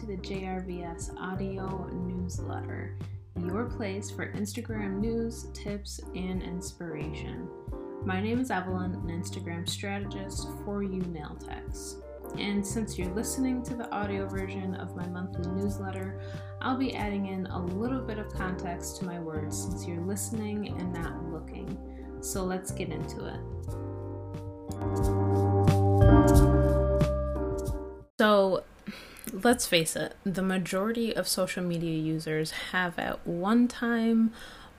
to the JRVS audio newsletter, your place for Instagram news, tips, and inspiration. My name is Evelyn, an Instagram strategist for you nail techs. And since you're listening to the audio version of my monthly newsletter, I'll be adding in a little bit of context to my words since you're listening and not looking. So let's get into it. So, let's face it, the majority of social media users have at one time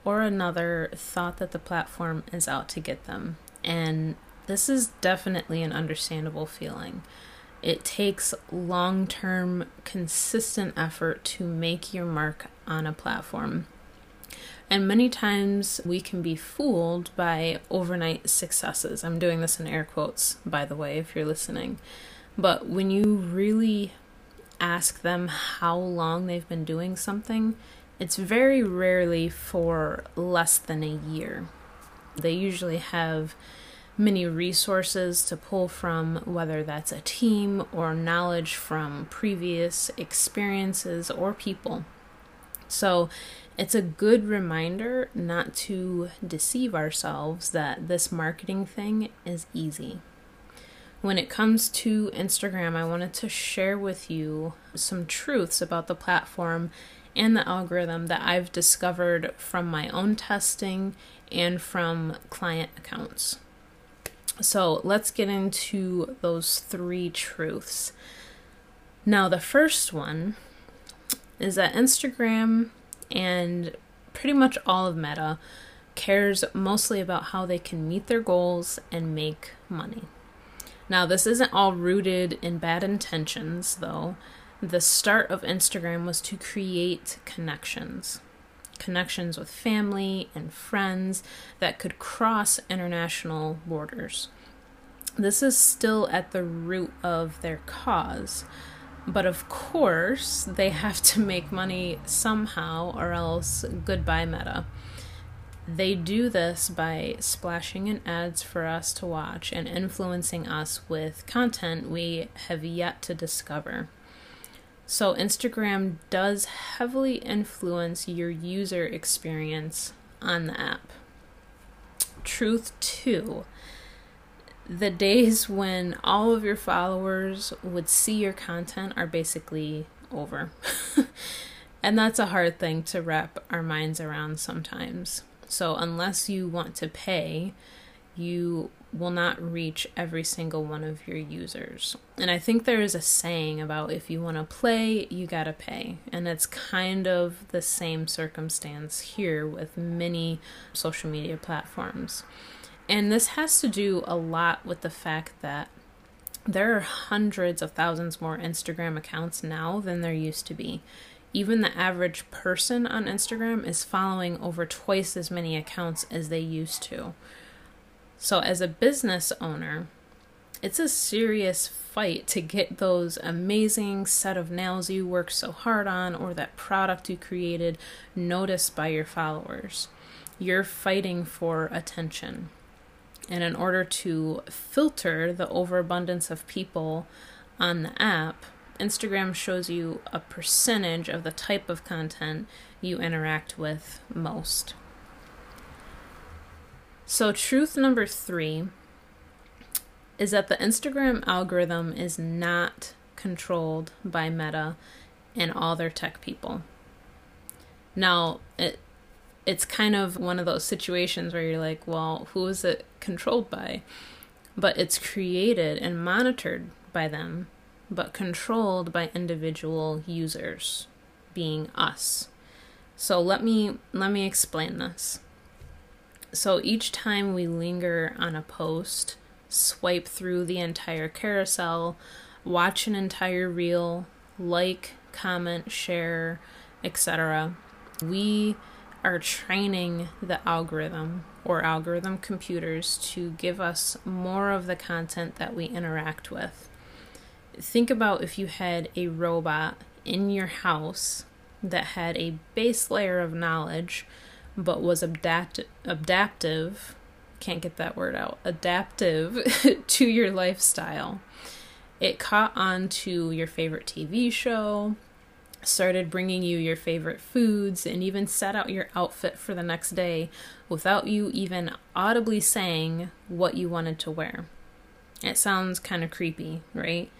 or another thought that the platform is out to get them. And this is definitely an understandable feeling. It takes long term, consistent effort to make your mark on a platform. And many times we can be fooled by overnight successes. I'm doing this in air quotes, by the way, if you're listening. But when you really ask them how long they've been doing something, it's very rarely for less than a year. They usually have many resources to pull from, whether that's a team or knowledge from previous experiences or people. So it's a good reminder not to deceive ourselves that this marketing thing is easy. When it comes to Instagram, I wanted to share with you some truths about the platform and the algorithm that I've discovered from my own testing and from client accounts. So let's get into those three truths. Now, the first one is that Instagram and pretty much all of Meta cares mostly about how they can meet their goals and make money. Now, this isn't all rooted in bad intentions, though. The start of Instagram was to create connections connections with family and friends that could cross international borders. This is still at the root of their cause. But of course, they have to make money somehow, or else goodbye, Meta. They do this by splashing in ads for us to watch and influencing us with content we have yet to discover. So, Instagram does heavily influence your user experience on the app. Truth two the days when all of your followers would see your content are basically over. and that's a hard thing to wrap our minds around sometimes. So, unless you want to pay, you will not reach every single one of your users. And I think there is a saying about if you want to play, you got to pay. And it's kind of the same circumstance here with many social media platforms. And this has to do a lot with the fact that there are hundreds of thousands more Instagram accounts now than there used to be. Even the average person on Instagram is following over twice as many accounts as they used to. So, as a business owner, it's a serious fight to get those amazing set of nails you worked so hard on or that product you created noticed by your followers. You're fighting for attention. And in order to filter the overabundance of people on the app, Instagram shows you a percentage of the type of content you interact with most. So, truth number three is that the Instagram algorithm is not controlled by Meta and all their tech people. Now, it it's kind of one of those situations where you're like, well, who is it controlled by? But it's created and monitored by them, but controlled by individual users, being us. So let me let me explain this. So each time we linger on a post, swipe through the entire carousel, watch an entire reel, like, comment, share, etc., we are training the algorithm or algorithm computers to give us more of the content that we interact with. Think about if you had a robot in your house that had a base layer of knowledge but was adapt- adaptive, can't get that word out, adaptive to your lifestyle. It caught on to your favorite TV show, started bringing you your favorite foods, and even set out your outfit for the next day without you even audibly saying what you wanted to wear. It sounds kind of creepy, right?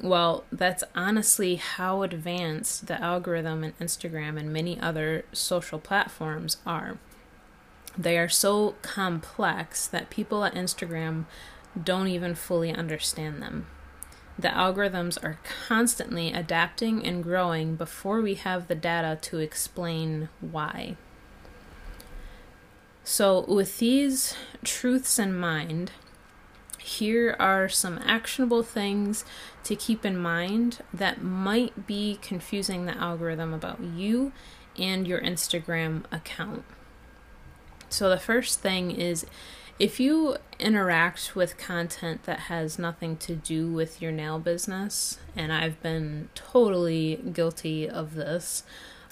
Well, that's honestly how advanced the algorithm in Instagram and many other social platforms are. They are so complex that people at Instagram don't even fully understand them. The algorithms are constantly adapting and growing before we have the data to explain why. So, with these truths in mind, here are some actionable things to keep in mind that might be confusing the algorithm about you and your Instagram account. So, the first thing is if you interact with content that has nothing to do with your nail business, and I've been totally guilty of this,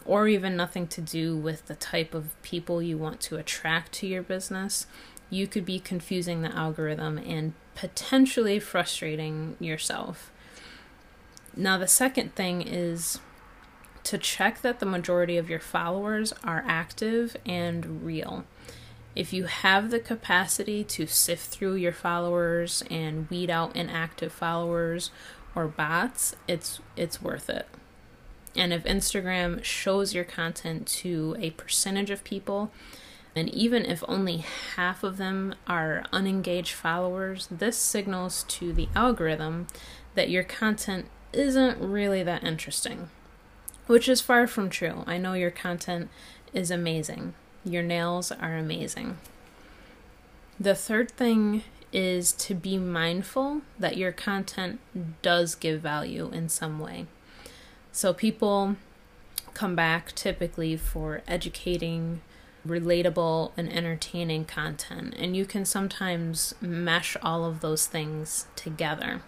or even nothing to do with the type of people you want to attract to your business, you could be confusing the algorithm and potentially frustrating yourself. Now, the second thing is to check that the majority of your followers are active and real. If you have the capacity to sift through your followers and weed out inactive followers or bots, it's it's worth it. And if Instagram shows your content to a percentage of people, and even if only half of them are unengaged followers, this signals to the algorithm that your content isn't really that interesting, which is far from true. I know your content is amazing. Your nails are amazing. The third thing is to be mindful that your content does give value in some way. So people come back typically for educating, relatable, and entertaining content, and you can sometimes mesh all of those things together.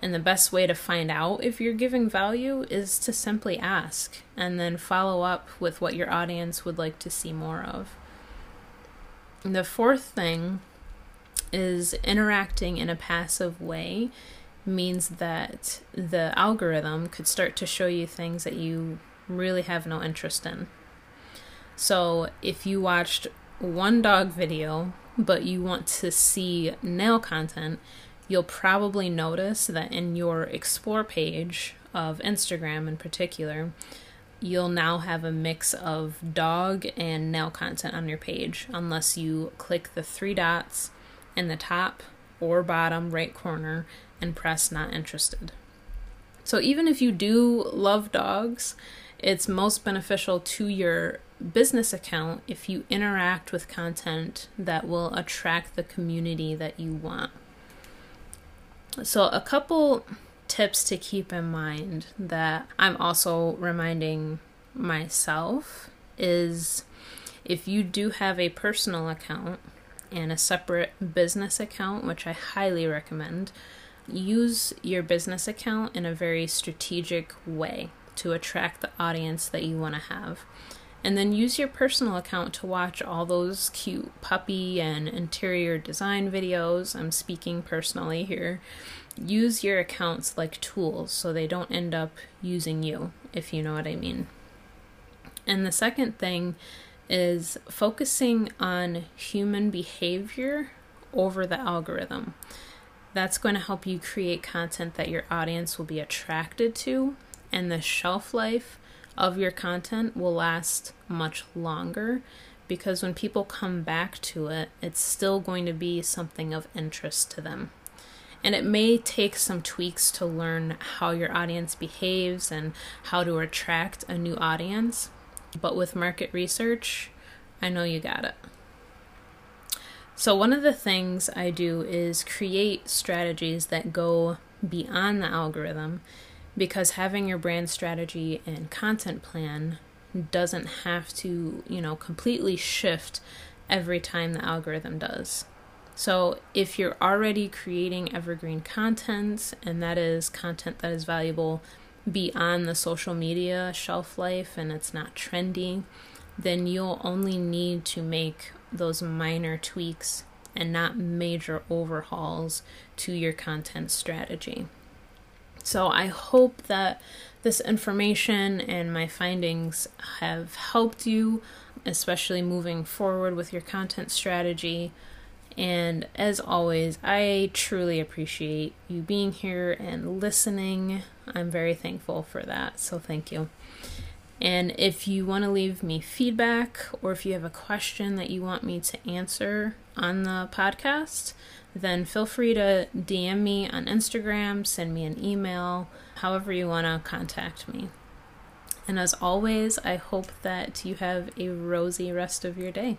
And the best way to find out if you're giving value is to simply ask and then follow up with what your audience would like to see more of. And the fourth thing is interacting in a passive way means that the algorithm could start to show you things that you really have no interest in. So if you watched one dog video but you want to see nail content, you'll probably notice that in your explore page of Instagram in particular, you'll now have a mix of dog and nail content on your page unless you click the three dots in the top or bottom right corner and press not interested. So even if you do love dogs, it's most beneficial to your business account if you interact with content that will attract the community that you want. So, a couple tips to keep in mind that I'm also reminding myself is if you do have a personal account and a separate business account, which I highly recommend, use your business account in a very strategic way to attract the audience that you want to have. And then use your personal account to watch all those cute puppy and interior design videos. I'm speaking personally here. Use your accounts like tools so they don't end up using you, if you know what I mean. And the second thing is focusing on human behavior over the algorithm. That's going to help you create content that your audience will be attracted to, and the shelf life of your content will last much longer because when people come back to it, it's still going to be something of interest to them. And it may take some tweaks to learn how your audience behaves and how to attract a new audience. But with market research, I know you got it. So, one of the things I do is create strategies that go beyond the algorithm because having your brand strategy and content plan doesn't have to, you know, completely shift every time the algorithm does. So, if you're already creating evergreen content, and that is content that is valuable beyond the social media shelf life and it's not trendy, then you'll only need to make those minor tweaks and not major overhauls to your content strategy. So I hope that this information and my findings have helped you, especially moving forward with your content strategy. And as always, I truly appreciate you being here and listening. I'm very thankful for that. So, thank you. And if you want to leave me feedback or if you have a question that you want me to answer on the podcast, then feel free to DM me on Instagram, send me an email, however you want to contact me. And as always, I hope that you have a rosy rest of your day.